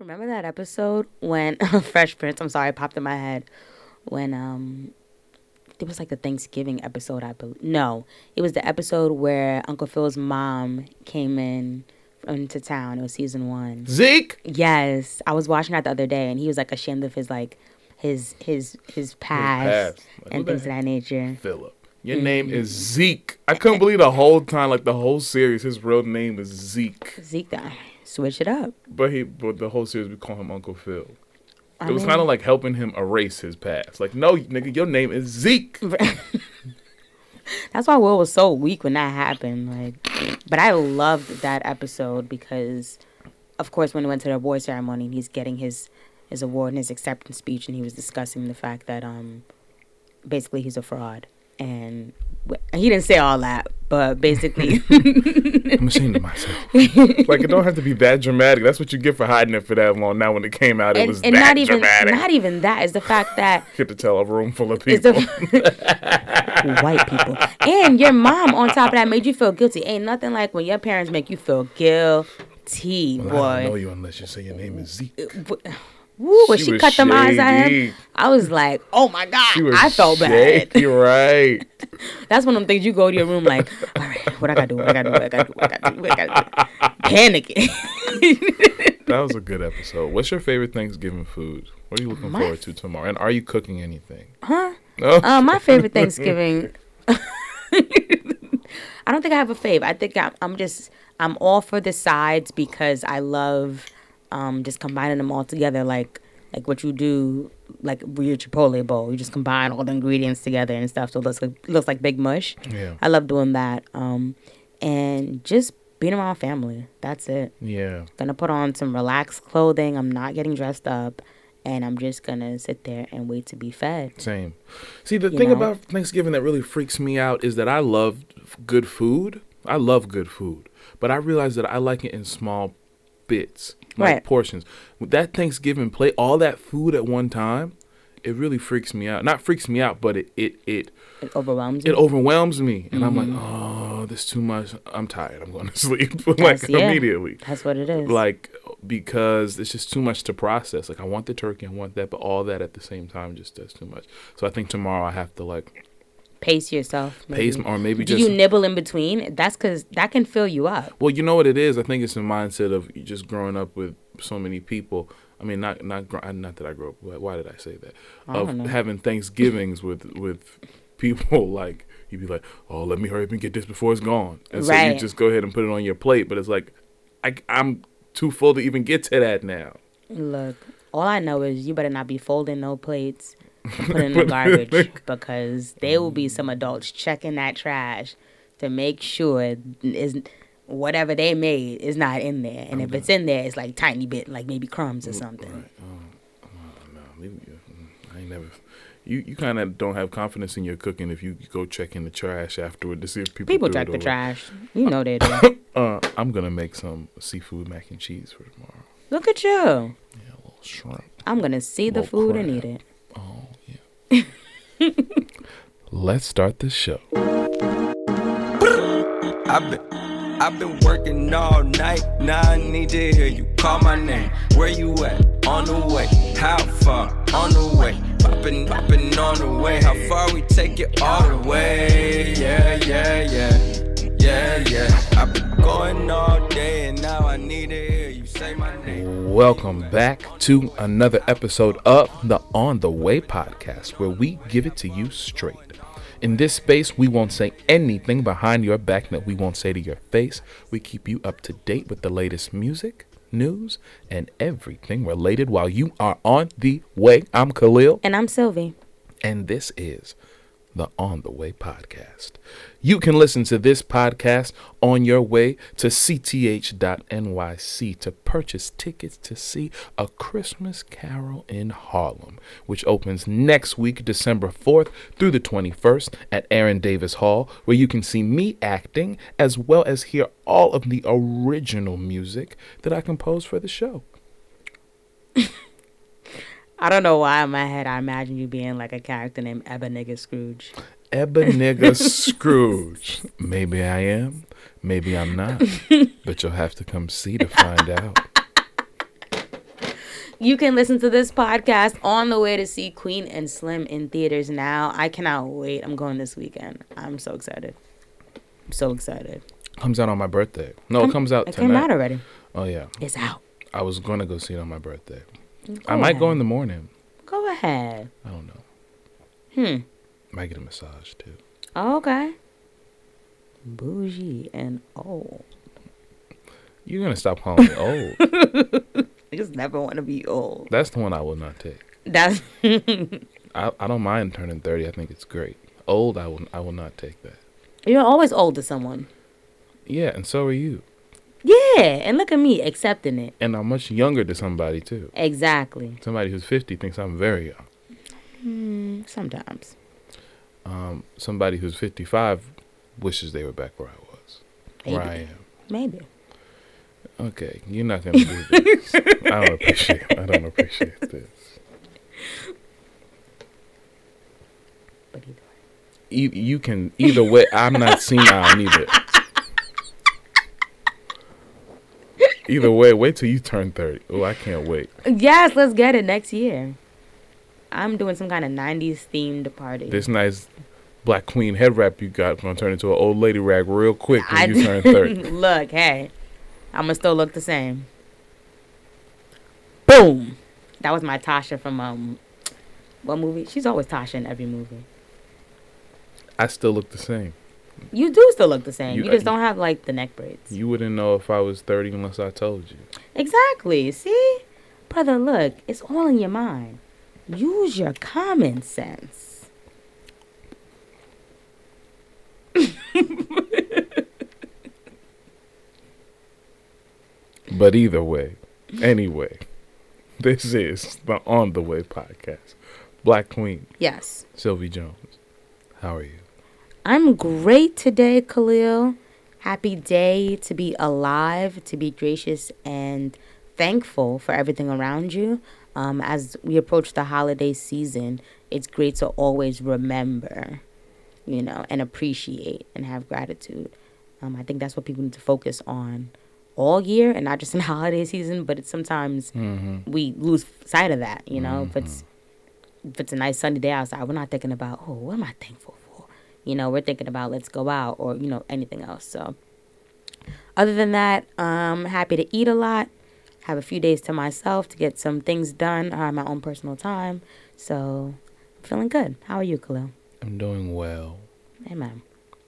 Remember that episode when Fresh Prince? I'm sorry, it popped in my head when um it was like the Thanksgiving episode. I believe no, it was the episode where Uncle Phil's mom came in into town. It was season one. Zeke. Yes, I was watching that the other day, and he was like ashamed of his like his his his past, past. Like, and things of that nature. Philip. Your name is Zeke. I couldn't believe the whole time, like the whole series, his real name is Zeke. Zeke, switch it up. But he, but the whole series we call him Uncle Phil. I it was mean- kind of like helping him erase his past. Like, no, nigga, your name is Zeke. That's why Will was so weak when that happened. Like, but I loved that episode because, of course, when he went to the award ceremony, and he's getting his his award and his acceptance speech, and he was discussing the fact that um, basically he's a fraud, and he didn't say all that, but basically, I'm ashamed of myself. like, it don't have to be that dramatic. That's what you get for hiding it for that long. Now, when it came out, it was and that not even dramatic. not even that is the fact that you Get to tell a room full of people. the white people and your mom on top of that made you feel guilty. Ain't nothing like when your parents make you feel guilty, Well, boy. I don't know you unless you say your name is Zeke. Uh, Woo, when She she, cut them eyes at him. I was like, oh my God, I felt bad. shaky, right? That's one of them things you go to your room like, all right, what I gotta do, what I gotta do, what I gotta do, what I gotta do, what I gotta do. Panicking. That was a good episode. What's your favorite Thanksgiving food? What are you looking My forward to tomorrow? And are you cooking anything? huh? No. Uh, my favorite Thanksgiving. I don't think I have a fave. I think I'm, I'm just I'm all for the sides because I love um, just combining them all together, like like what you do, like with your Chipotle bowl. You just combine all the ingredients together and stuff, so it looks like it looks like big mush. Yeah. I love doing that. Um, and just being around family. That's it. yeah. Gonna put on some relaxed clothing. I'm not getting dressed up, and I'm just gonna sit there and wait to be fed. Same. See, the You thing know? about Thanksgiving that really freaks me out is that I love good food. I love good food, but I realize that I like it in small bits, like Right. portions. With that Thanksgiving plate, all that food at one time, it really freaks me out. Not freaks me out, but it it it It overwhelms you. it overwhelms me, and I'm like, Mm-hmm. oh, this too much. I'm tired. I'm going to sleep like That's- yeah. immediately. That's what it is. Like because it's just too much to process. Like I want the turkey, I want that, but all that at the same time just does too much. So I think tomorrow I have to like pace yourself. pace maybe. or maybe Do just you nibble in between? That's because that can fill you up. well, you know what it is. I think it's a mindset of just growing up with so many people. I mean, not not not that I grew up. Why why did I say that? I Of know. having Thanksgivings with with people like you'd be like, oh, let me hurry up and get this before it's gone, and so you just go ahead and put it on your plate. But it's like, I I'm too full to even get to that now. Look, all I know is you better not be folding no plates put in the garbage because there will be some adults checking that trash to make sure is whatever they made is not in there, and if it's in there, it's like tiny bit, like maybe crumbs or something. Right. Oh, oh, no, mm, I ain't never. You you kind of don't have confidence in your cooking if you go check in the trash afterward to see if people People check the trash. You know they do. Uh, I'm gonna make some seafood mac and cheese for tomorrow. Look at you. Yeah, a little shrimp. I'm gonna see the food and eat it. Let's start the show. I've been, I've been working all night. Now I need to hear you call my name. Where you at? On the way. How far? On the way. Popping, popping on the way. How far we take it all the way? Yeah, yeah, yeah. Yeah, yeah. I've been going all day Welcome back to another episode of the On the Way podcast, where we give it to you straight. In this space, we won't say anything behind your back that we won't say to your face. We keep you up to date with the latest music, news, and everything related while you are on the way. I'm Kahlil. And I'm Sylvie. and this is the On the Way podcast. You can listen to this podcast on your way to cth.nyc to purchase tickets to see A Christmas Carol in Harlem, which opens next week, December 4th through the 21st at Aaron Davis Hall, where you can see me acting as well as hear all of the original music that I composed for the show. I don't know why in my head I imagine you being like a character named Ebenezer Scrooge. Ebenezer Scrooge. Maybe I am, maybe I'm not. but you'll have to come see to find out. You can listen to this podcast on the way to see Queen and Slim in theaters now. I cannot wait. I'm going this weekend. I'm so excited. I'm so excited. Comes out on my birthday. No, it comes out It tonight. came out already. Oh yeah, It's out. I was going to go see it on my birthday. I Go might go in the morning. Go ahead. I don't know. Hmm. Might get a massage too. Oh, okay. Bougie and old. You're gonna stop calling me old. I just never want to be old. That's the one I will not take. That's I, I don't mind turning thirty. I think it's great. Old, I will I will not take that. you're always old to someone. Yeah, and so are you. Yeah, and look at me accepting it. And I'm much younger to somebody too. Exactly. Somebody who's fifty thinks I'm very young. Mm, sometimes. Um, somebody who's fifty-five wishes they were back where I was. Where I am. Maybe. Okay, you're not gonna do this. I don't appreciate. I don't appreciate this. But either way. You, you can either way. I'm not senile neither. Either way, wait till you turn thirty. Oh, I can't wait. Yes, let's get it next year. I'm doing some kind of 90s themed party. This nice black queen head wrap you got gonna turn into an old lady rag real quick I when you turn thirty. look, hey, I'm gonna still look the same. Boom. That was my Tasha from um, what movie? She's always Tasha in every movie. I still look the same. You do still look the same. You- You, just don't have like the neck braids. You wouldn't know if I was thirty unless I told you. Exactly. See, brother, look, it's all in your mind. Use your common sense. But either way, anyway, this is the On the Way podcast. Black Queen, Yes. Sylvie Jones. How are you? I'm great today, Kahlil. Happy day to be alive, to be gracious and thankful for everything around you. Um, as we approach the holiday season, it's great to always remember, you know, and appreciate and have gratitude. Um, I think that's what people need to focus on all year and not just in holiday season, but it's sometimes we lose sight of that, you know. If it's if it's a nice sunny day outside, we're not thinking about, oh, what am I thankful for? You know, we're thinking about let's go out or, you know, anything else. So other than that, I'm happy to eat a lot. Have a few days to myself to get some things done. Have my own personal time. So I'm feeling good. How are you, Kahlil? I'm doing well. Amen.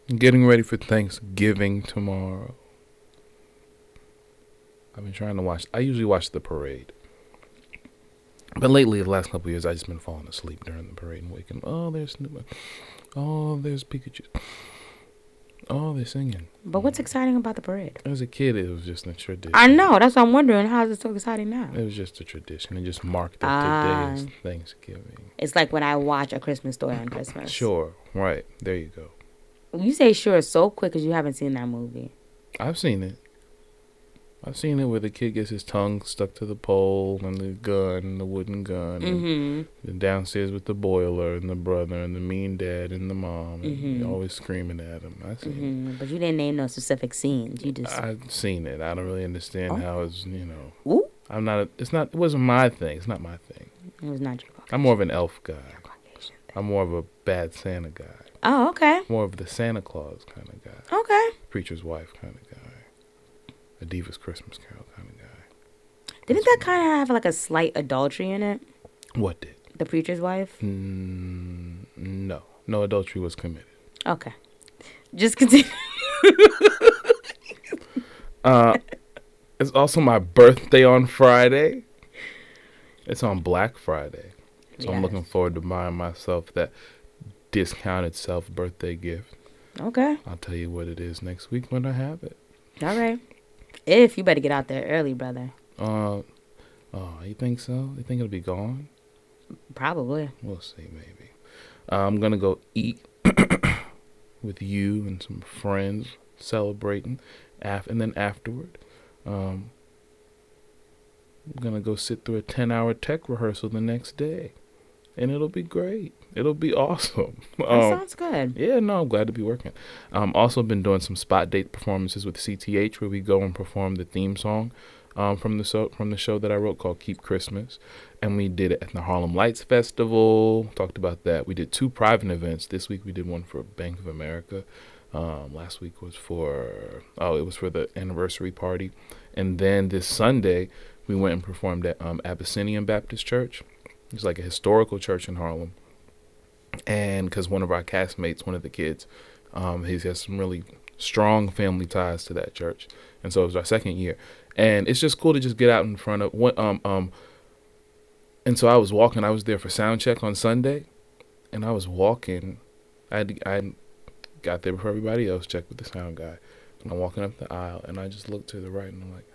Getting ready for Thanksgiving tomorrow. I've been trying to watch. I usually watch the parade, but lately, the last couple of years, I've just been falling asleep during the parade and waking. Oh, there's Snoop. Oh, there's Pikachu. Oh, they're singing. But what's exciting about the parade? As a kid, it was just a tradition. I know. That's why I'm wondering how is it so exciting now? It was just a tradition. It just marked Ah. today is Thanksgiving. It's like when I watch A Christmas Story on Christmas. Sure, right there you go. You say sure so quick because you haven't seen that movie. I've seen it. I've seen it where the kid gets his tongue stuck to the pole and the gun, the wooden gun, and Mm-hmm. downstairs with the boiler and the brother and the mean dad and the mom, and Mhm. always screaming at him. I seen hmm But you didn't name no specific scenes. You just I've seen it. I don't really understand Oh. how it's you know. ooh, I'm not. A, it's not. It wasn't my thing. It's not my thing. it was not your I'm more of an elf guy. I'm more of a bad Santa guy. Oh, okay, More of the Santa Claus kind of guy. okay. Preacher's wife kind of. A Diva's Christmas Carol kind of guy. Didn't that kind of have like a slight adultery in it? What did? The preacher's wife. Mm, no, no adultery was committed. Okay, just continue. Uh, it's also my birthday on Friday. It's on Black Friday, so I'm looking forward to buying myself that discounted self birthday gift. Okay, I'll tell you what it is next week when I have it. all right. If you better get out there early, brother. Uh, oh, you think so? You think it'll be gone? Probably. We'll see, maybe. Uh, I'm gonna go eat with you and some friends, celebrating, af- and then afterward, um, I'm gonna go sit through a 10-hour tech rehearsal the next day, and it'll be great. It'll be awesome. That Um, sounds good. yeah, no, I'm glad to be working. Um, also been doing some spot date performances with CTH where we go and perform the theme song um, from the show from the show that I wrote called Keep Christmas, and we did it at the Harlem Lights Festival. Talked about that. We did two private events. This week we did one for Bank of America. Um, last week was for oh, it was for the anniversary party, and then this Sunday we went and performed at um, Abyssinian Baptist Church. It's like a historical church in Harlem, and because one of our castmates, one of the kids, um, he has some really strong family ties to that church, and so it was our second year, and it's just cool to just get out in front of what um um. And so I was walking. I was there for sound check on Sunday, and I was walking. I had, I got there before everybody else. Checked with the sound guy, and I'm walking up the aisle, and I just looked to the right, and I'm like,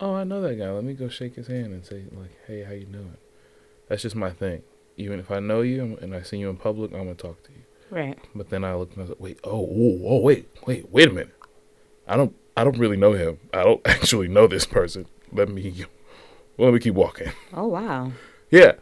"Oh, I know that guy. Let me go shake his hand and say like, hey, how you doing?" That's just my thing. Even if I know you and I see you in public, I'm gonna talk to you. Right. But then I looked and I was like, wait, oh, oh, oh, wait, wait, wait a minute. I don't, I don't really know him. I don't actually know this person. Let me, well, let me keep walking. Oh wow. Yeah,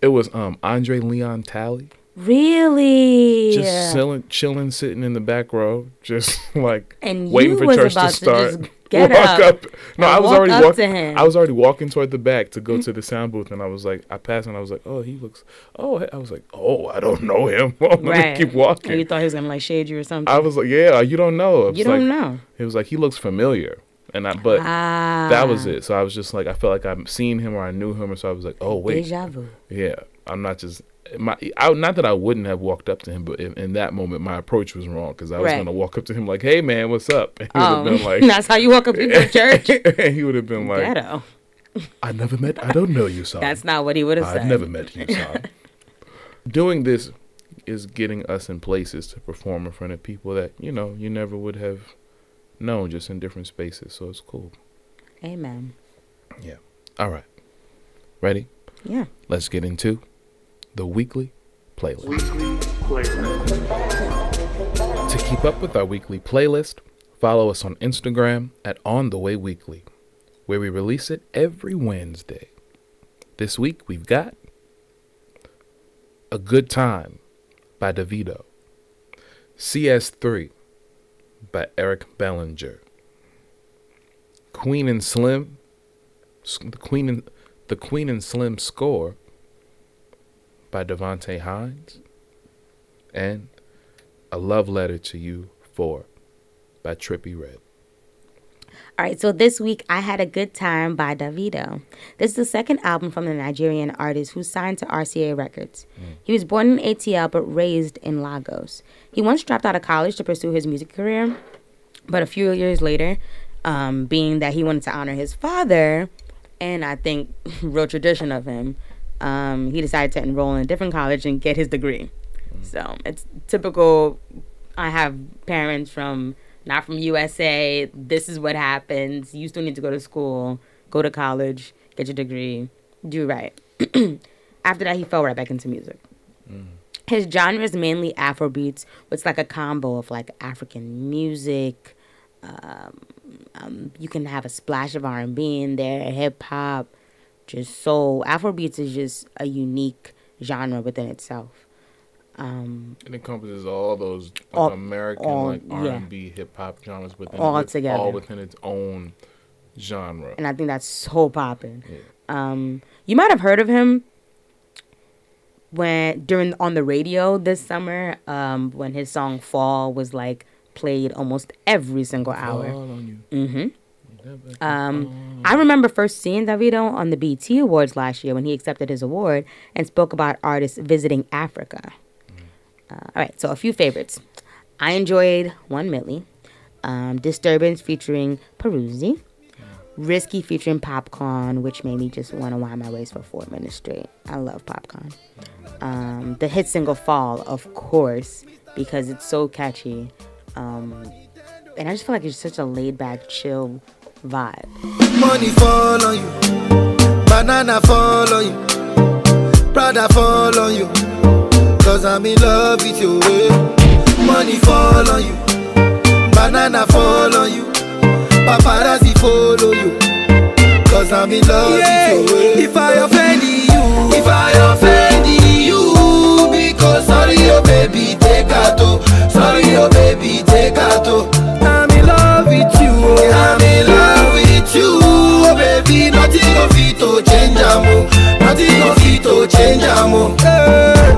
it was um Andre Leon Talley, Really? just chilling, chilling, sitting in the back row, just like And waiting for church to to start. just get up No, I was walk already walking. I was already walking toward the back to go to the sound booth, and I was like, I passed, and I was like, oh, he looks. Oh, I was like, oh, I don't know him. Me right. keep walking. And you thought he was gonna like shade you or something. I was like, yeah, you don't know. You don't like, know. He was like, he looks familiar, and I, but Ah. that was it. So I was just like, I felt like I've seen him or I knew him, and so I was like, oh wait, Deja vu. yeah, I'm not just my. I, not that I wouldn't have walked up to him, but in, in that moment, my approach was wrong because I was Right. gonna walk up to him like, hey man, what's up? And he would Oh, have been like, that's how you walk up people to church. and he would have been like, Ghetto. I never met. I don't know you, son. That's not what he would have said. I've never met you, son. Doing this is getting us in places to perform in front of people that you know you never would have known, just in different spaces. So it's cool. Amen. Yeah. All right, ready? Yeah. Let's get into the weekly playlist. To keep up with our weekly playlist, follow us on Instagram at On The Way Weekly, where we release it every Wednesday. This week we've got A Good Time by Davido, CS3 by Eric Bellinger, Queen and Slim, the Queen and the Queen and Slim score by Devonte Hynes, and A Love Letter to You 4 by Trippie Redd. All right, so this week I had a good time by Davido. This is the second album from the Nigerian artist who signed to RCA Records. He was born in ATL but raised in Lagos. He once dropped out of college to pursue his music career, but a few years later, um, being that he wanted to honor his father, and I think real tradition of him, um, he decided to enroll in a different college and get his degree. So it's typical. I have parents from not from USA. This is what happens. You still need to go to school, go to college, get your degree, do right. After that, he fell right back into music. His genre is mainly Afro beats, which like a combo of like African music. Um, um, you can have a splash of R and B in there, hip hop, just soul. Afro beats is just a unique genre within itself. Um, It encompasses all those like, All- American all- like. R and B hip hop genres within All with- together. all within its own genre. and I think that's so popping. Yeah. Um, you might have heard of him when during on the radio this summer. Um, when his song "Fall" was like played almost every single hour. All on you. Mm-hmm. Um, I remember first seeing Davido on the BT Awards last year when he accepted his award and spoke about artists visiting Africa. Uh, all right, so a few favorites. I enjoyed One Milli, um, Disturbance featuring Peruzzi, Risky featuring Popcaan, which made me just want to wind my waist for four minutes straight. I love Popcaan. Um, the hit single Fall, of course, because it's so catchy. Um, and I just feel like it's such a laid back, chill vibe. Money fall on you, banana fall on you, Prada fall on you, cause I'm in love with you. eh. Money fall on you, banana fall on you, paparazzi follow you, cause I'm in love with you. eh. If I offend you, if I offend you, because sorry, oh baby, take out, sorry, oh baby, take out. I'm in love with you, oh. I'm in you, oh baby. am, oh. Nothing go fit to change am, oh. Hey.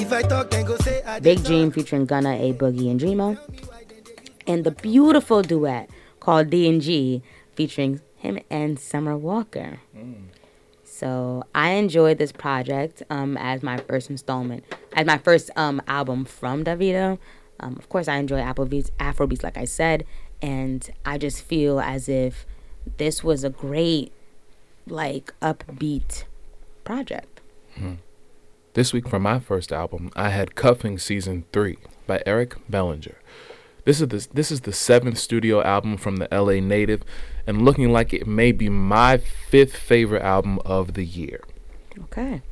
If I talk, then go say I Big Dream featuring Gunna, A Boogie, and Dremo. And the beautiful duet called D&G featuring him and Summer Walker. So I enjoyed this project um, as my first installment, as my first um, album from Davido. Um, of course, I enjoy Afrobeats, Afrobeats, like I said, and I just feel as if this was a great, like, upbeat project. Hmm. This week for my first album, I had Cuffing Season 3 by Eric Bellinger. This is the, this is the seventh studio album from the LA native and looking like it may be my fifth favorite album of the year. Okay.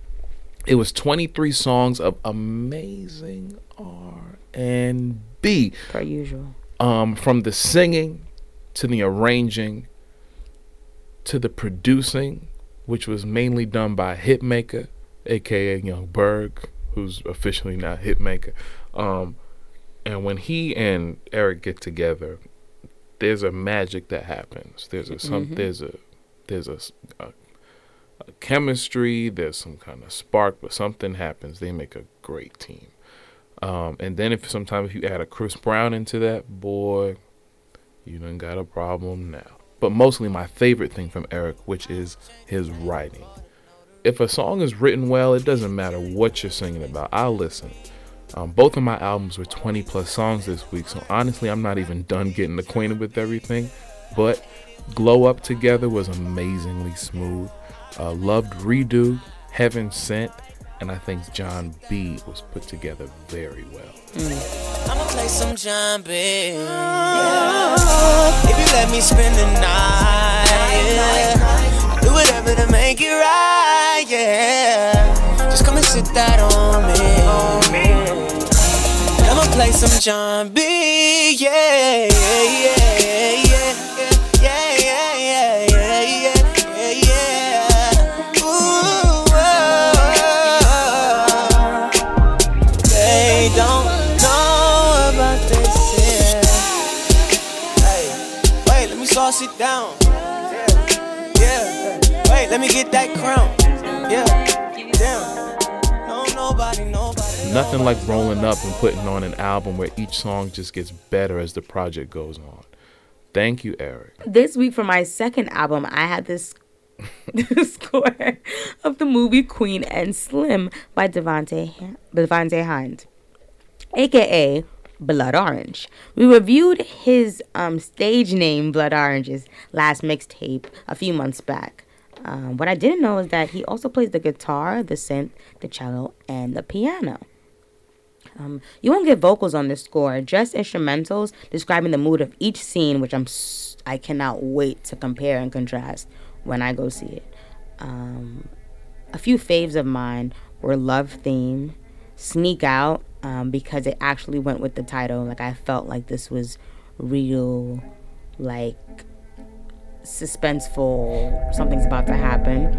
It was 23 songs of amazing R&B. Per usual. Um, from the singing to the arranging to the producing, which was mainly done by Hitmaker, aka Young Berg, who's officially not Hitmaker. Um, and when he and Eric get together, there's a magic that happens. There's a some there's a there's a, a- a chemistry. There's some kind of spark, but something happens. They make a great team. Um, and then if sometimes if you add a Chris Brown into that, boy, you done got a problem now. But mostly my favorite thing from Eric, which is his writing. If a song is written well, it doesn't matter what you're singing about. I'll listen. Um, both of my albums were 20 plus songs this week, so honestly, I'm not even done getting acquainted with everything. But Glow Up Together was amazingly smooth. Uh, loved Redo, Heaven Sent, and I think John B was put together very well. Mm. I'ma play some John B. Oh. If you let me spend the night, yeah. I'll do whatever to make it right, yeah. Just come and sit that on me. I'ma play some John B. Yeah, yeah, yeah, yeah, let me get that crown. Yeah, damn. No, nobody, nobody. Nothing like rolling up and putting on an album where each song just gets better as the project goes on. Thank you, Eric. This week for my second album, I had this score of the movie Queen and Slim by Devonte Devonte Hind, aka Blood Orange. We reviewed his um, stage name Blood Orange's last mixtape a few months back. Um, what I didn't know is that he also plays the guitar, the synth, the cello, and the piano. Um, you won't get vocals on this score, just instrumentals describing the mood of each scene, which I'm I cannot wait to compare and contrast when I go see it. Um, a few faves of mine were Love Theme, Sneak Out, um, because it actually went with the title. Like I felt like this was real, like suspenseful. Something's about to happen.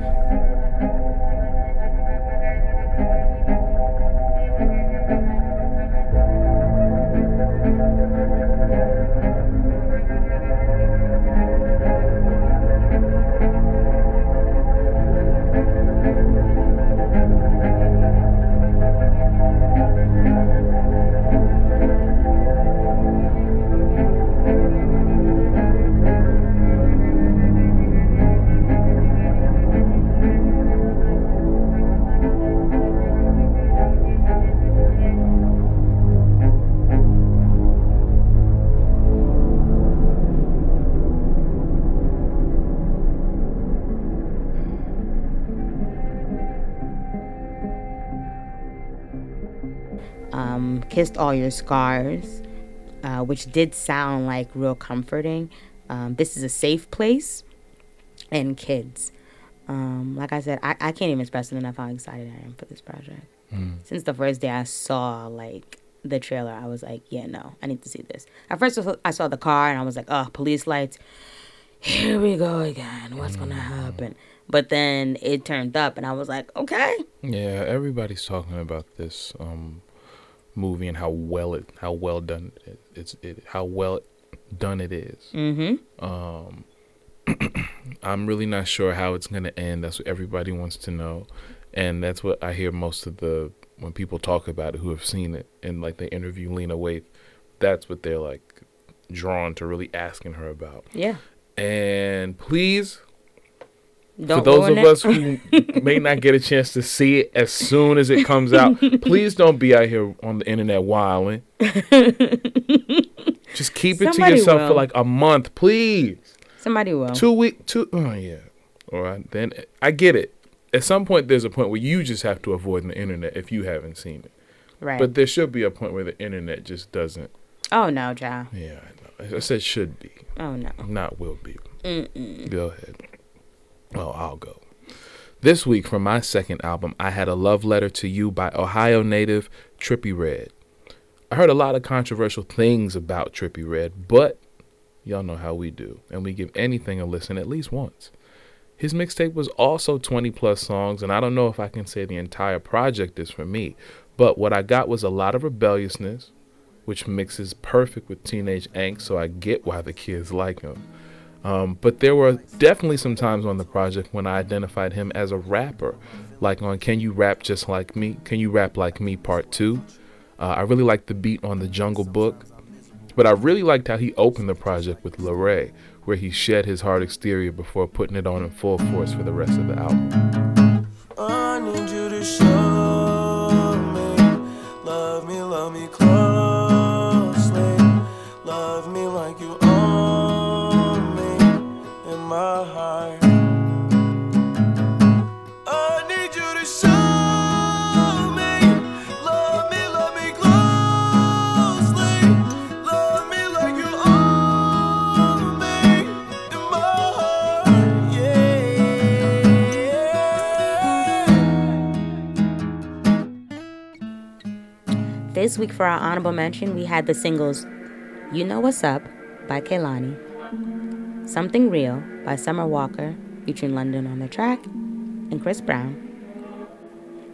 All Your Scars, uh, which did sound like real comforting. Um, this is a safe place and kids. Um, like I said, I, I can't even express enough how excited I am for this project. Since the first day I saw like the trailer, I was like, yeah, no, I need to see this. At first, I saw- the car and I was like, oh, police lights. Here we go again. What's gonna happen? But then it turned up, and I was like, okay. Yeah, everybody's talking about this um, movie and how well it, how well done it, it's, it, how well done it is. Mm-hmm. Um, I'm really not sure how it's going to end. That's what everybody wants to know. And that's what I hear most of the when people talk about it who have seen it and like they interview Lena Waithe, that's what they're like drawn to really asking her about. Yeah. And please, Don't for those of it. us who may not get a chance to see it as soon as it comes out, please don't be out here on the internet wilding. Just keep it to Somebody yourself for like a month, please. Somebody will. Two week, two. Oh yeah. All right, then I get it. At some point, there's a point where you just have to avoid the internet if you haven't seen it. right. But there should be a point where the internet just doesn't. oh no, Ja. Yeah, I know. I said should be, Oh no. not will be. Go ahead. Oh, I'll go. This week, from my second album, I had a love letter to you by Ohio native Trippie Redd. I heard a lot of controversial things about Trippie Redd, but y'all know how we do, and we give anything a listen at least once. His mixtape was also 20 plus songs, and I don't know if I can say the entire project is for me, but what I got was a lot of rebelliousness, which mixes perfect with teenage angst, so I get why the kids like him. Um, but there were definitely some times on the project when I identified him as a rapper, like on Can You Rap Just Like Me? Can You Rap Like Me Part 2? Uh, I really liked the beat on The Jungle Book, but I really liked how he opened the project with Larray, where he shed his hard exterior before putting it on in full force for the rest of the album. This week for our honorable mention, we had the singles You Know What's Up by Kehlani, Something Real by Summer Walker, featuring London on the track, and Chris Brown,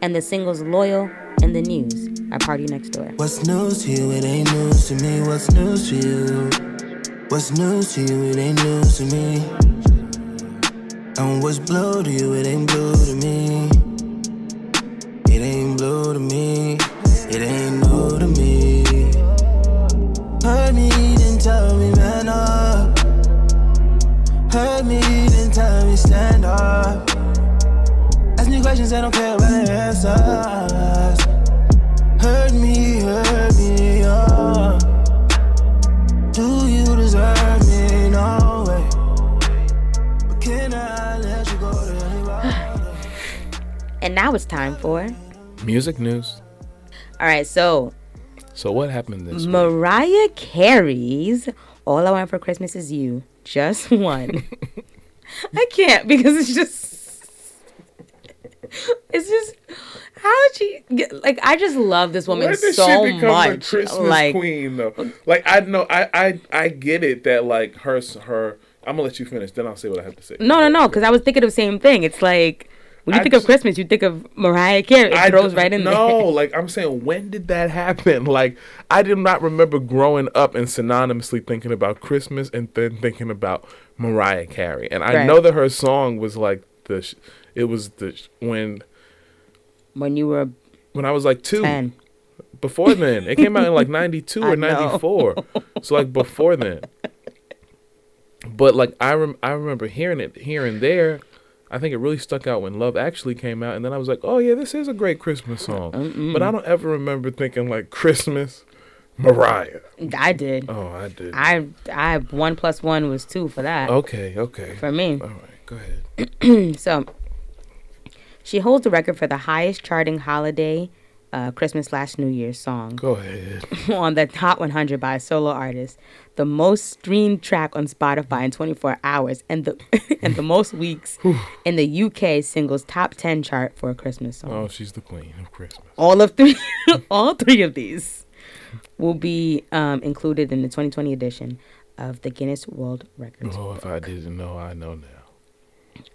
and the singles Loyal and The News by PartyNextDoor. What's news to you? It ain't news to me. What's news to you? What's news to you? It ain't news to me. And what's blue to you? It ain't blue to me. It ain't blue to me. Heard me, then tell me stand up. Ask me questions, I don't care about the answers. Hurt me, hurt me, oh. Do you deserve me? No way. But can I let you go to anybody? And now it's time for. Music news. All right, so So what happened this week? Mariah Carey's All I Want for Christmas Is You just one. I can't because it's just it's just how did she get like I just love this woman so much. like queen though? Like I know I, I I get it that like her her I'm gonna let you finish, then I'll say what I have to say. no no no because I was thinking of the same thing. It's like when you I think of Christmas, you think of Mariah Carey. It I throws right in no, there. like I'm saying, when did that happen? Like I did not remember growing up and synonymously thinking about Christmas and then thinking about Mariah Carey. And I Right. know that her song was like the, sh- it was the sh- when When you were when I was like two. ten, Before then, it came out in like '92 or '94. So like before then. But like I rem- I remember hearing it here and there. I think it really stuck out when Love Actually came out, and then I was like, oh yeah, this is a great Christmas song. But I don't ever remember thinking like Christmas, Mariah. I did. Oh, I did. I I one plus one was two for that okay, okay. for me. All right, go ahead. So she holds the record for the highest charting holiday uh, Christmas slash New Year's song Go ahead. on the Hot 100 by a solo artist, the most streamed track on Spotify in 24 hours, and the and the most weeks in the UK singles top 10 chart for a Christmas song. Oh, she's the queen of Christmas. All of three, all three of these will be um, included in the 2020 edition of the Guinness World Records. Oh, if I didn't know, I know now.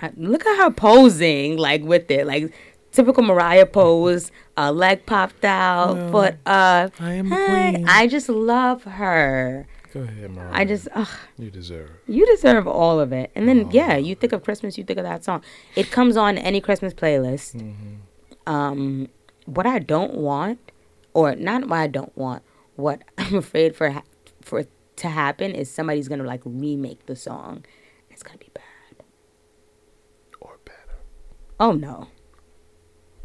I- look at her posing like with it like typical mariah pose uh leg popped out foot up I am Hey, queen. i just love her Go ahead, Mariah. I just, ugh, you deserve. you deserve all of it. And then, yeah, you think of Christmas, you think of that song. It comes on any Christmas playlist. Um, what I don't want, or not what I don't want, what I'm afraid for ha- for to happen is somebody's gonna like remake the song. It's gonna be bad. Or better. Oh no.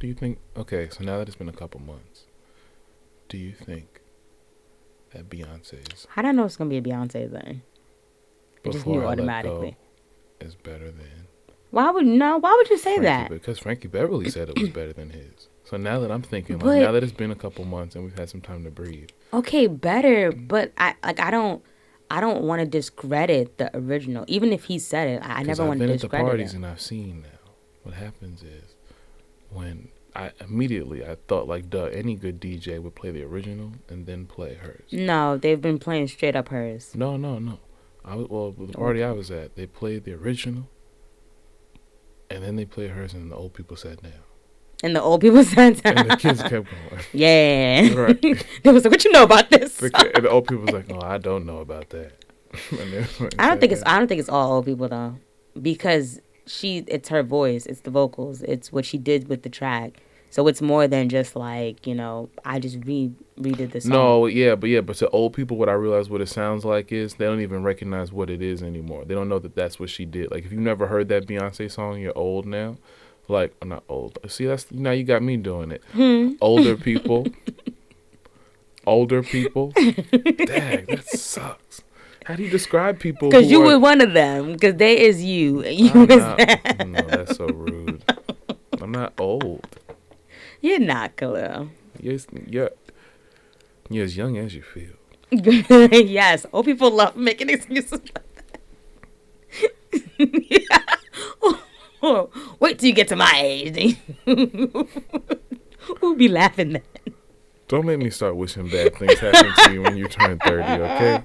Do you think? Okay, so now that it's been a couple months, do you think that Beyonce's How do I know it's gonna be a Beyonce then? I just knew Before I Let automatically. Go is better than Why would no? Why would you say Frankie, that? Because Frankie Beverly said it was better than his. So now that I'm thinking, like, now that it's been a couple months and we've had some time to breathe, Okay, better, but I like I don't I don't want to discredit the original. Even if he said it, I, never I've want to been at the parties it. and I've seen now. What happens is when I immediately I thought like, duh, any good DJ would play the original and then play hers. No, they've been playing straight up hers. No, no, no. I was, well, the oh. party I was at, they played the original, and then they played hers, and the old people sat down, And the old people said and the kids kept going. Yeah. Right. they was like, What you know about this? The, and the old people was like, "No, oh, I don't know about that." I don't sat think it's. I don't think it's all old people though. Because she it's her voice, it's the vocals, it's what she did with the track. So it's more than just like, you know, I just re redid the song. No, yeah, but yeah, but to old people, what I realize what it sounds like is they don't even recognize what it is anymore. They don't know that that's what she did. Like if you've never heard that Beyonce song, you're old now. Like I'm not old. See, that's now you got me doing it. Hmm. Older people, older people. Dang, that sucks. How do you describe people? Because you are- were one of them. Because they is you. and You I'm was not- that. no, that's so rude. I'm not old. You're not, Kahlil. You're, you're, you're as young as you feel. yes, old people love making excuses like that. yeah. Oh, wait till you get to my age. Who'll be laughing then? Don't make me start wishing bad things happen to you when you turn 30, okay?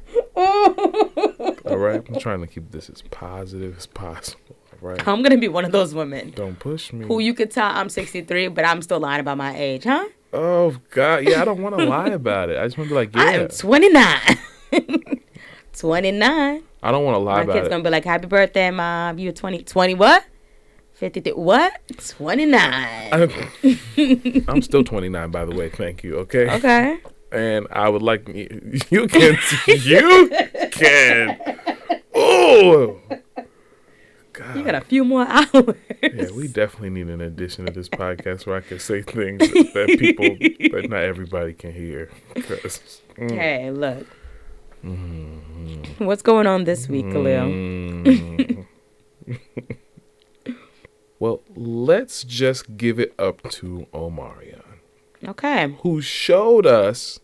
All right? I'm trying to keep this as positive as possible, all right? I'm gonna be one of those women Don't push me. who you could tell I'm 63, but I'm still lying about my age, huh? oh, God. Yeah, I don't want to lie about it. I just want to be like, I yeah. am 29. 29. I don't want to lie My about kid's it. gonna be like, "Happy birthday, mom! You're 20, 20 what? 53 what? 29." I'm, I'm still 29, by the way. Thank you, okay? Okay. And I would like me. you can you can. Oh, God. You got a few more hours. Yeah, we definitely need an addition to this podcast where I can say things that, that people, that not everybody can hear. mm, Hey, look. Mm-hmm. What's going on this week, Kahlil? mm. well, let's just give it up to Omarion, Okay. who showed us,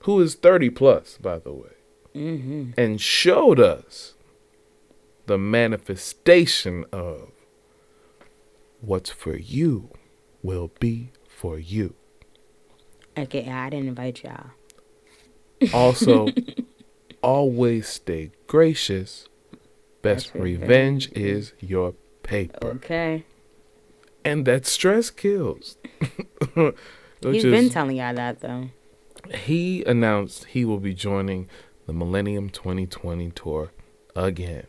who is 30 plus, by the way, Mm-hmm. and showed us the manifestation of what's for you will be for you. Okay, I didn't invite y'all. Also, always stay gracious. Best Best revenge is your paper. Okay. And that stress kills. He's is- been telling y'all that though. he announced he will be joining the Millennium 2020 tour again.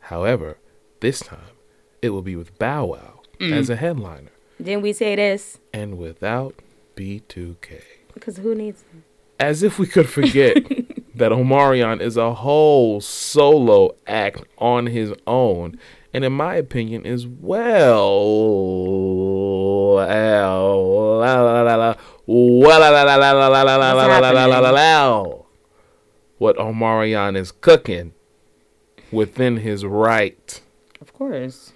However, this time it will be with Bow Wow Mm. as a headliner Didn't we say this? and without B2K. Because who needs? As if we could forget that Omarion is a whole solo act on his own, and in my opinion is well well what Omarion is cooking within his right. Of course.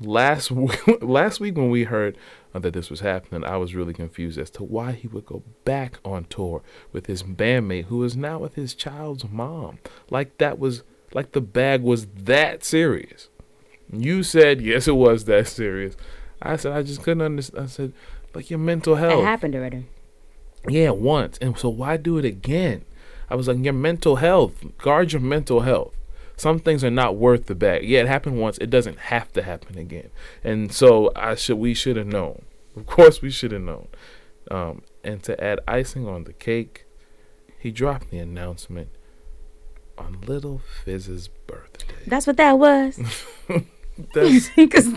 Last week, last week when we heard that this was happening, I was really confused as to why he would go back on tour with his bandmate who is now with his child's mom. Like that was like the bag was that serious. You said yes, it was that serious. I said I just couldn't understand. I said like your mental health. It happened already. Yeah, once. And so why do it again? I was like, your mental health. Guard your mental health. Some things are not worth the bag. Yeah, it happened once. It doesn't have to happen again. And so I should we should have known. Of course we should have known. Um, and to add icing on the cake, he dropped the announcement on Little Fizz's birthday. That's what that was. That's Because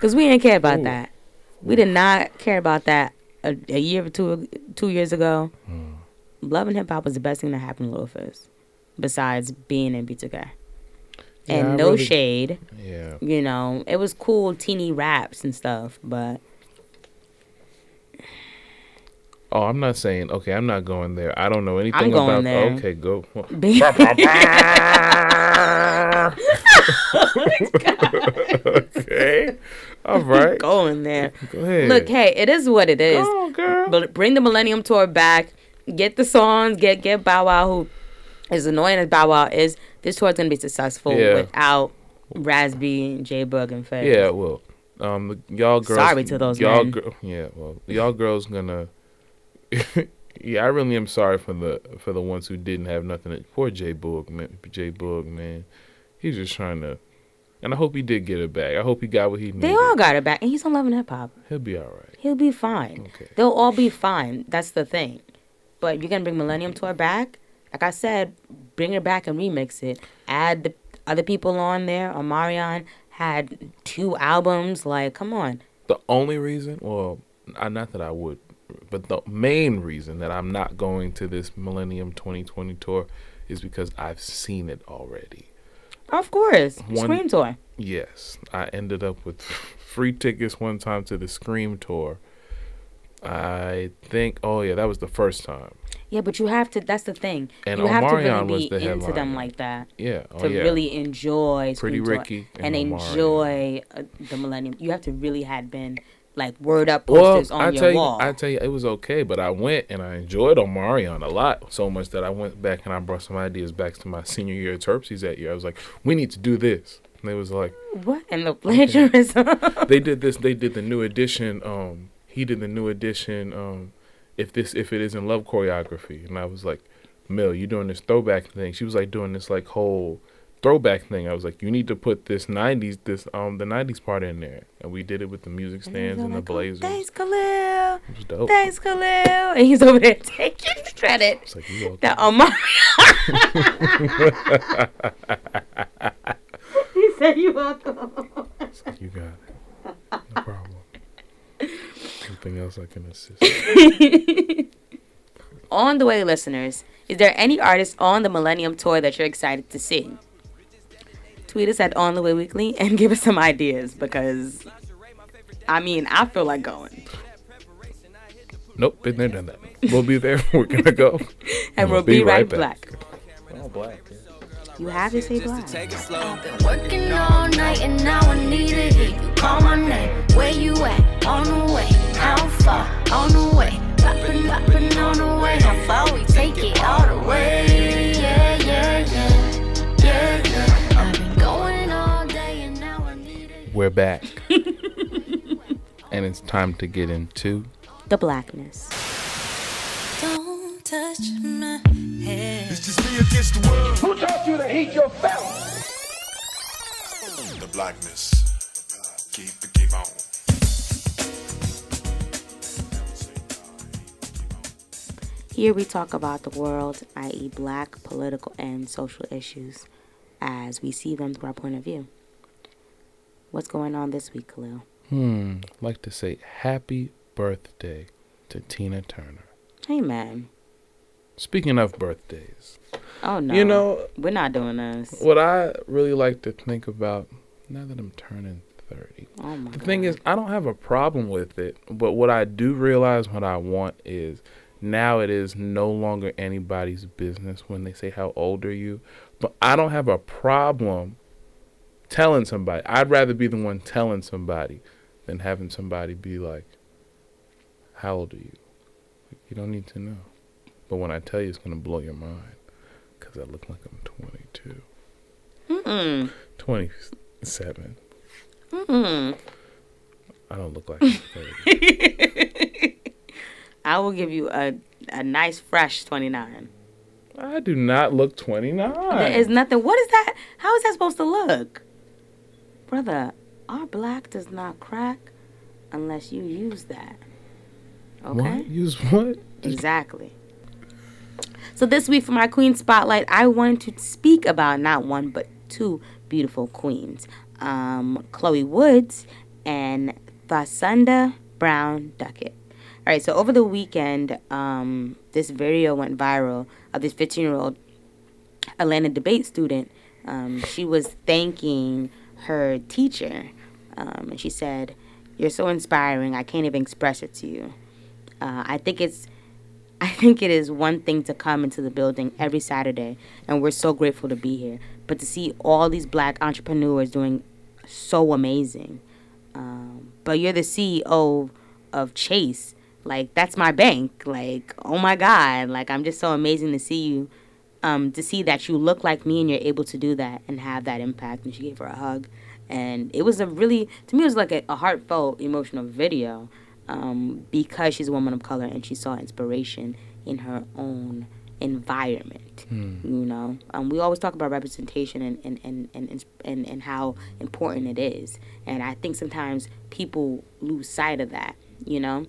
cause we didn't care about Ooh. that. We did not care about that a, a year or two two years ago. Hmm. Love and hip hop was the best thing that happened to Lil Fizz, besides being in B2K. Yeah, and I no really- shade, yeah. you know, it was cool, teeny raps and stuff, but Oh, I'm not saying okay. I'm not going there. I don't know anything about. there. Okay, go. be- okay, all right. Go, going there. ahead. Look, hey, it is what it is. Go girl. But bring the Millennium Tour back. Get the songs. Get get Bow Wow, who as annoying as Bow Wow is, this tour is gonna be successful Yeah. without Raz-B and J Boog and Fez. Yeah, well, um, y'all girls. Sorry to those y'all men. gir- yeah, well, y'all girls gonna. yeah, I really am sorry for the for the ones who didn't have nothing. To, poor J Boog, man. J Boog, man. He's just trying to, and I hope he did get it back. I hope he got what he needed. They all got it back, and he's on Love and Hip Hop. He'll be all right. He'll be fine. Okay. They'll all be fine. That's the thing. But you're gonna bring Millennium Tour back, like I said, bring it back and remix it. Add the other people on there. Omarion had two albums. Like, come on. The only reason, well, I, not that I would, but the main reason that I'm not going to this Millennium 2020 tour is because I've seen it already. Of course, One- Scream Tour. Yes, I ended up with free tickets one time to the Scream tour. I think, oh yeah, that was the first time. Yeah, but you have to. That's the thing. And you have to really be the into them like that Yeah, oh to yeah. really enjoy Pretty Scream Tour Ricky and, and enjoy uh, the Millennium. You have to really had been like word up well, posters on I your tell you, wall. I tell you, it was okay, but I went and I enjoyed Omarion a lot, so much that I went back and I brought some ideas back to my senior year at Terpsies that year. I was like, we need to do this. And they was like, what and the plagiarism? they did this. They did the New Edition. Um, he did the New Edition. Um, if this, if it is in love choreography, and I was like, Mill, you doing this throwback thing? She was like doing this like whole throwback thing. I was like, you need to put this '90s, this um, the '90s part in there, and we did it with the music stands and the Like, oh, blazers. Thanks, Kahlil. It was dope. Thanks, Kahlil. And he's over there taking credit. It's like you okay? That Omar. he said you welcome. Like, you got it. No problem. Anything else I can assist? On the way, listeners, is there any artist on the Millennium Tour that you're excited to see? Tweet us at On the Way Weekly and give us some ideas because, I mean, I feel like going. Nope, been there, done that. We'll be there. We're gonna go, And we'll be, right, back. All black. You have to say black. Take it slow. Been working all night and now I need to hear you call my name. Where you at? On the way. How far? On the way. Poppin', poppin' on the way. How far we take it all the way? Yeah, yeah, yeah. We're back, and it's time to get into The blackness. Don't touch my head. It's just me against the world. Who taught you to heat your felt? The blackness. Keep it, keep on. Here we talk about the world, i.e., black, political, and social issues as we see them through our point of view. What's going on this week, Kahlil? hmm. I'd like to say happy birthday to Tina Turner. Hey, man. Speaking of birthdays, Oh, no. You know- we're not doing this. what I really like to think about now that I'm turning 30. Oh, my The God. thing is, I don't have a problem with it, but what I do realize what I want is now it is no longer anybody's business when they say how old are you. But I don't have a problem telling somebody. I'd rather be the one telling somebody than having somebody be like, "How old are you?" You don't need to know. But when I tell you, it's gonna blow your mind because I look like I'm 22, Mm-mm. 27. Mm-mm. I don't look like I'm I will give you a, a nice, fresh 29. I do not look 29. There is nothing. What is that? How is that supposed to look? Brother, our black does not crack unless you use that. Okay? What? Use what? Exactly. So this week for my Queen Spotlight, I wanted to speak about not one but two beautiful queens, um, Chloe Woods and Thasunda Brown Duckett. All right, so over the weekend, um, this video went viral of this 15 year old Atlanta debate student. Um, she was thanking her teacher, um, and she said, "You're so inspiring. I can't even express it to you. Uh, I think it's." I think it is one thing to come into the building every Saturday, and we're so grateful to be here. But to see all these black entrepreneurs doing so amazing, um, but you're the CEO of Chase, like that's my bank. Like oh my God, like I'm just so amazing to see you um, to see that you look like me and you're able to do that and have that impact. And she gave her a hug. And it was a really, to me, it was like a, a heartfelt, emotional video um, because she's a woman of color and she saw inspiration in her own environment. You know, um, we always talk about representation and and, and, and, and and how important it is. And I think sometimes people lose sight of that, you know?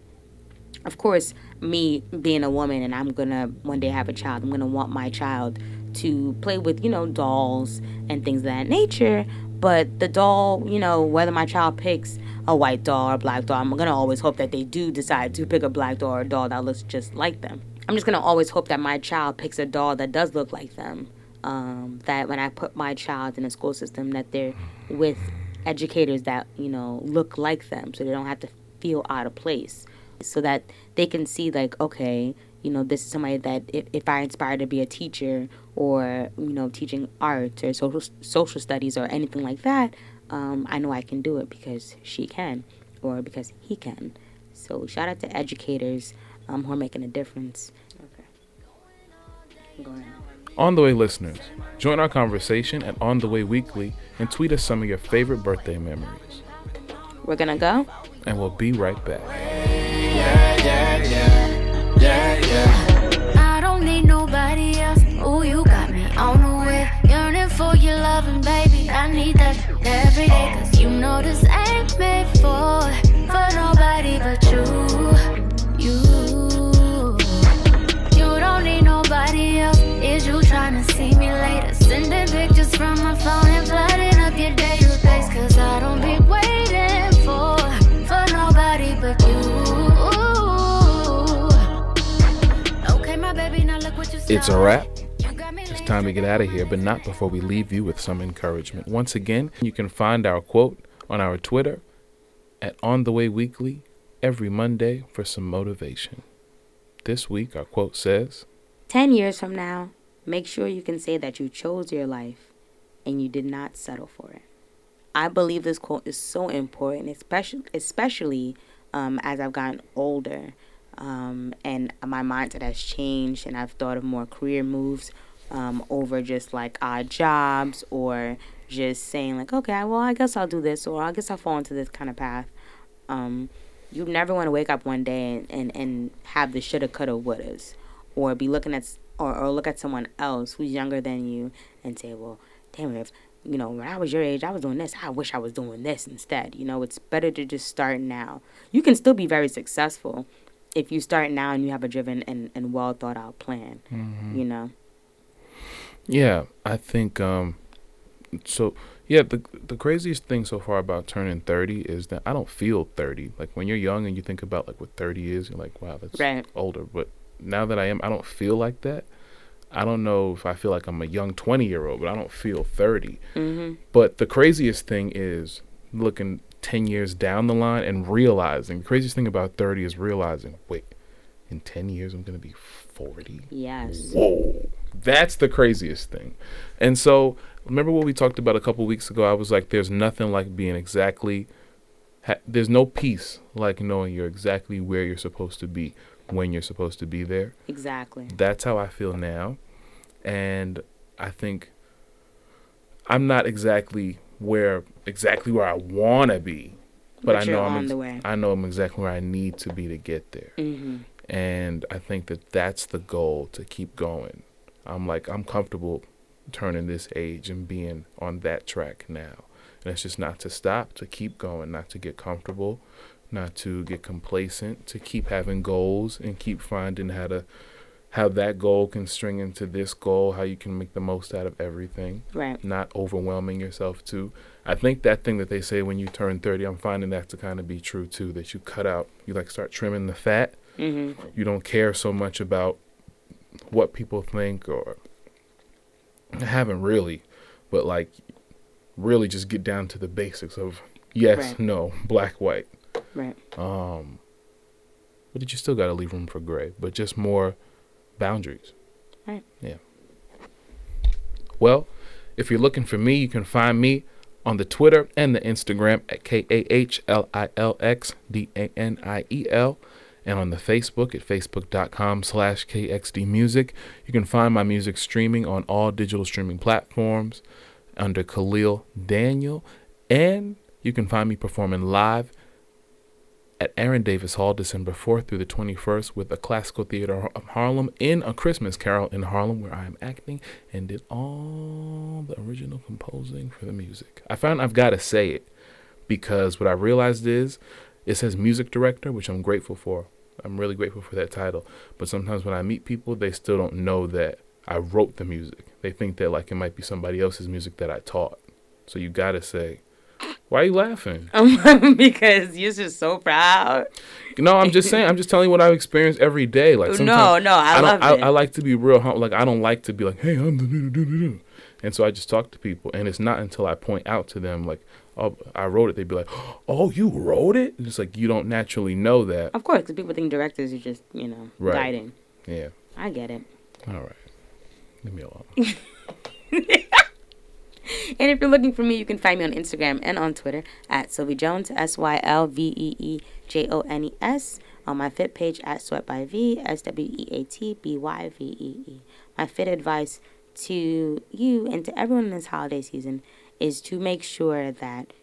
of course, me being a woman and I'm gonna one day have a child, I'm gonna want my child to play with, you know, dolls and things of that nature. But the doll, you know, whether my child picks a white doll or a black doll, I'm gonna always hope that they do decide to pick a black doll or a doll that looks just like them. I'm just gonna always hope that my child picks a doll that does look like them. Um, that when I put my child in a school system, that they're with educators that you know look like them, so they don't have to feel out of place so that they can see like okay you know this is somebody that if, if i inspire to be a teacher or you know teaching arts or social social studies or anything like that um, i know i can do it because she can or because he can so shout out to educators um, who are making a difference okay Go ahead. On the Way listeners, join our conversation at On the Way Weekly and tweet us some of your favorite birthday memories. we're gonna go And we'll be right back. I don't need nobody else. Ooh, you got me on the way. Yearning for your loving, baby. I need that every day. Cause you know this ain't made for, for nobody but you. You. You don't need nobody else. Is you trying see me later? Sending pictures from my phone and flooding up your database. It's a wrap. You got me It's time to get out of here, but not before we leave you with some encouragement. Once again, you can find our quote on our Twitter at On the Way Weekly every Monday for some motivation. This week, our quote says, 10 years from now, make sure you can say that you chose your life and you did not settle for it. I believe this quote is so important, especially especially um, as I've gotten older um, and my mindset has changed, and I've thought of more career moves um, over just like odd jobs or just saying like, okay, well, I guess I'll do this, or I guess I'll fall into this kind of path. Um, you never want to wake up one day and, and, and have the shoulda, coulda, wouldas, or be looking at or, or look at someone else who's younger than you and say, well, damn it, if you know when I was your age, I was doing this. I wish I was doing this instead. You know, it's better to just start now. You can still be very successful if you start now and you have a driven and, and well thought out plan. You know, Yeah, I think um so yeah, the the craziest thing so far about turning 30 is that I don't feel 30. Like when you're young and you think about like what 30 is, you're like, wow, that's Right. older, but now that I am, I don't feel like that. I don't know if I feel like I'm a young 20 year old, but I don't feel 30. hmm But the craziest thing is looking 10 years down the line and realizing the craziest thing about 30 is realizing, wait, in 10 years I'm going to be 40. yes, Whoa. That's the craziest thing. And so, remember what we talked about a couple weeks ago? I was like, there's nothing like being exactly, ha- there's no peace like knowing you're exactly where you're supposed to be when you're supposed to be there. exactly. That's how I feel now. And I think I'm not exactly where exactly where I want to be, but, But I know I'm ex- the way. I know I'm exactly where I need to be to get there. hmm And I think that that's the goal to keep going. I'm like I'm comfortable turning this age and being on that track now. And it's just not to stop, to keep going, not to get comfortable, not to get complacent, to keep having goals and keep finding how to how that goal can string into this goal, how you can make the most out of everything, Right. not overwhelming yourself too. I think that thing that they say when you turn 30, I'm finding that to kind of be true too, that you cut out, you like start trimming the fat. Mm-hmm. You don't care so much about what people think or I haven't really, but like really just get down to the basics of yes, Right. no, black, white. Right. Um, but you still got to leave room for gray, but just more boundaries. Right. Yeah. Well, if you're looking for me, you can find me on the Twitter and the Instagram at K A H L I L X D A N I E L. And on the Facebook at facebook.com slash KXD Music. You can find my music streaming on all digital streaming platforms under Kahlil Daniel. And you can find me performing live at Aaron Davis Hall December 4th through the 21st with the Classical Theater of Harlem in A Christmas Carol in Harlem, where I am acting and did all the original composing for the music. I found I've got to say it because what I realized is it says music director, which I'm grateful for. I'm really grateful for that title. But sometimes when I meet people, they still don't know that I wrote the music. They think that like it might be somebody else's music that I taught. So you got to say, why are you laughing? because you're just so proud. No, I'm just saying. I'm just telling you what I experience every day. Like No, no, I don't. love it. I like to be real. Like I don't like to be like, hey, I'm the do do do do. And so I just talk to people, and it's not until I point out to them like, oh, I wrote it. They'd be like, oh, you wrote it. And it's like you don't naturally know that. Of course, because people think directors are just, you know, Right. guiding. Yeah. I get it. All right. Leave me alone. And if you're looking for me, you can find me on Instagram and on Twitter at Sylvee Jones, S Y L V E E J O N E S. On my fit page at Sweat by V, S W E A T B Y V E E. My fit advice to you and to everyone in this holiday season is to make sure that,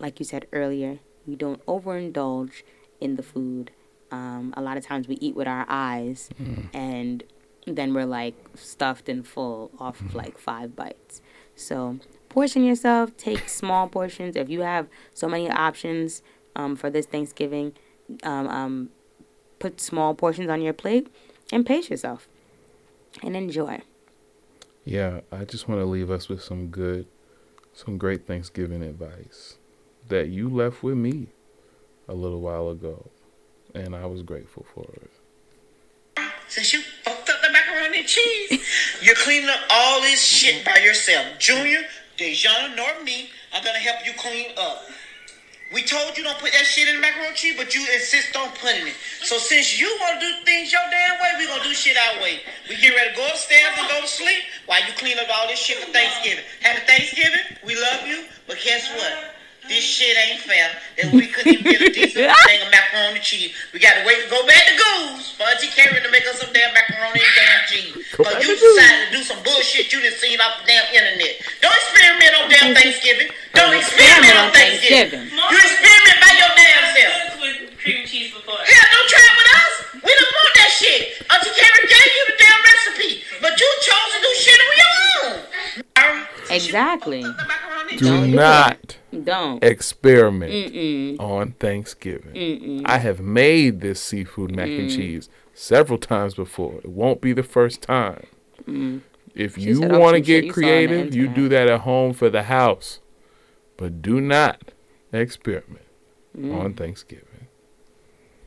like you said earlier, you don't overindulge in the food. Um, a lot of times we eat with our eyes and then we're like stuffed and full off of like five bites. So portion yourself, take small portions. If you have so many options um, for this Thanksgiving, um, um, put small portions on your plate and pace yourself and enjoy. Yeah, I just want to leave us with some good, some great Thanksgiving advice that you left with me a little while ago, and I was grateful for it. Since you and cheese, you're cleaning up all this shit by yourself. Junior, Dejan, nor me are gonna help you clean up. We told you don't put that shit in the macaroni cheese, but you insist on putting it. So since you wanna do things your damn way, we gonna do shit our way. We get ready to go upstairs and go to sleep while you clean up all this shit for Thanksgiving. Happy Thanksgiving. We love you, but guess what? This shit ain't fair. That we couldn't even get a decent thing of macaroni and cheese. We gotta wait and go back to Goose for Auntie Karen to make us some damn macaroni and damn cheese. Go Cause you decided to do some bullshit you didn't see off the damn internet. Don't experiment on damn Thanksgiving. Don't experiment on Thanksgiving. You experiment by your damn self. with cream cheese before. Yeah, don't try it with us. We don't want that shit. Auntie Karen gave you the damn recipe, but you chose to do shit on your own. Exactly. the macaroni and Do not Don't. experiment Mm-mm. on Thanksgiving. Mm-mm. I have made this seafood mac and Mm. cheese several times before. It won't be the first time. Mm. If She you "Oh, want to get you saw on the creative, you do that at home for the house. But do not experiment Mm. on Thanksgiving.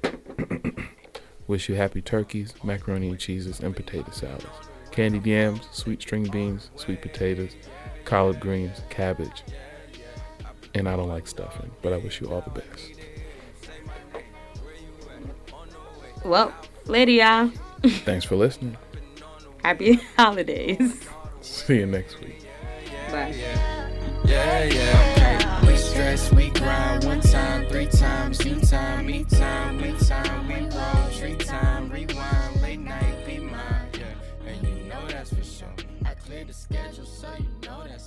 Wish you happy turkeys, macaroni and cheeses, and potato salads. Candied yams, sweet string beans, sweet potatoes, collard greens, cabbage. And I don't like stuffing, but I wish you all the best. Well, later, y'all. Thanks for listening. Happy holidays. See you next week. Bye. Yeah, yeah. We stress, we grind one time, three times, you time, me time, we time, we roll, tree time, rewind, late night, be mine, yeah. And you know that's for sure. I cleared the schedule, so you know that's a